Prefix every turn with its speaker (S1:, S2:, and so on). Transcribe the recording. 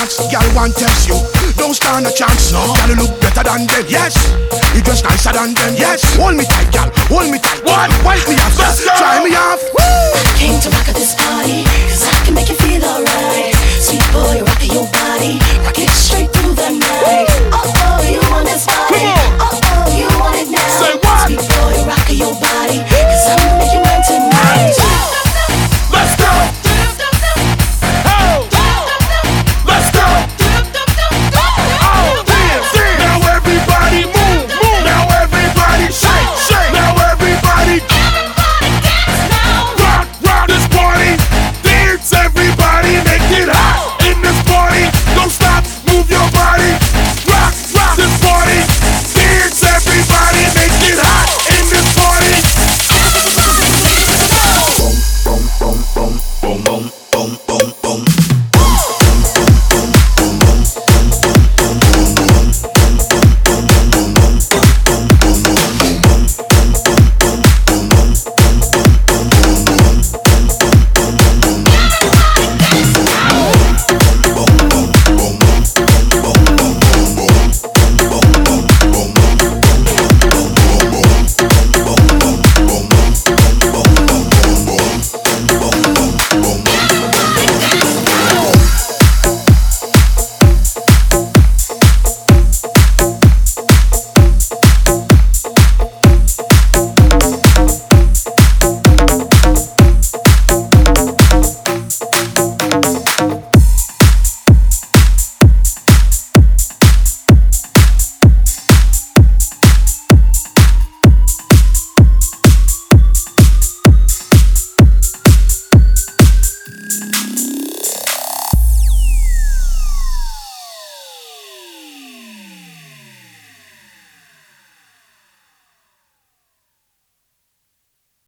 S1: and test you. Don't stand a chance. No. Gotta look better than them. Yes. You dress nicer than them. Yes. Hold me tight, girl, Hold me tight. One. Wipe me off. Try